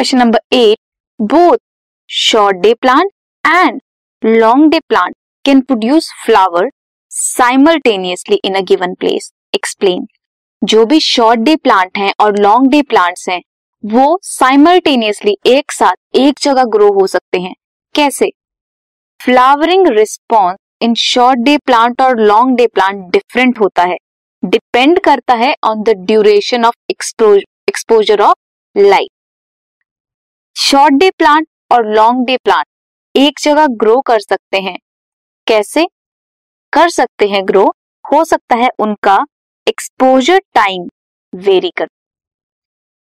Question number eight both short day plant and long day plant can produce flower simultaneously in a given place explain जो भी short day plant हैं और long day plants हैं, वो simultaneously एक साथ एक जगह ग्रो हो सकते हैं। कैसे? Flowering response in short day plant और लॉन्ग डे प्लांट डिफरेंट होता है। डिपेंड करता है on the duration of exposure of light short day plant और लॉन्ग डे प्लांट एक जगह ग्रो कर सकते हैं। कैसे? कर सकते हैं ग्रो हो सकता है उनका एक्सपोजर टाइम वेरी कर।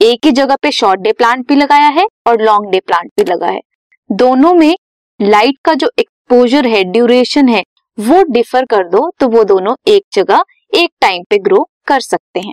एक ही जगह पे शॉर्ट डे प्लांट भी लगाया है और लॉन्ग डे प्लांट भी लगा है। दोनों में लाइट का जो एक्सपोजर है ड्यूरेशन है, वो डिफर कर दो तो वो दोनों एक जगह एक टाइम पे ग्रो कर सकते हैं।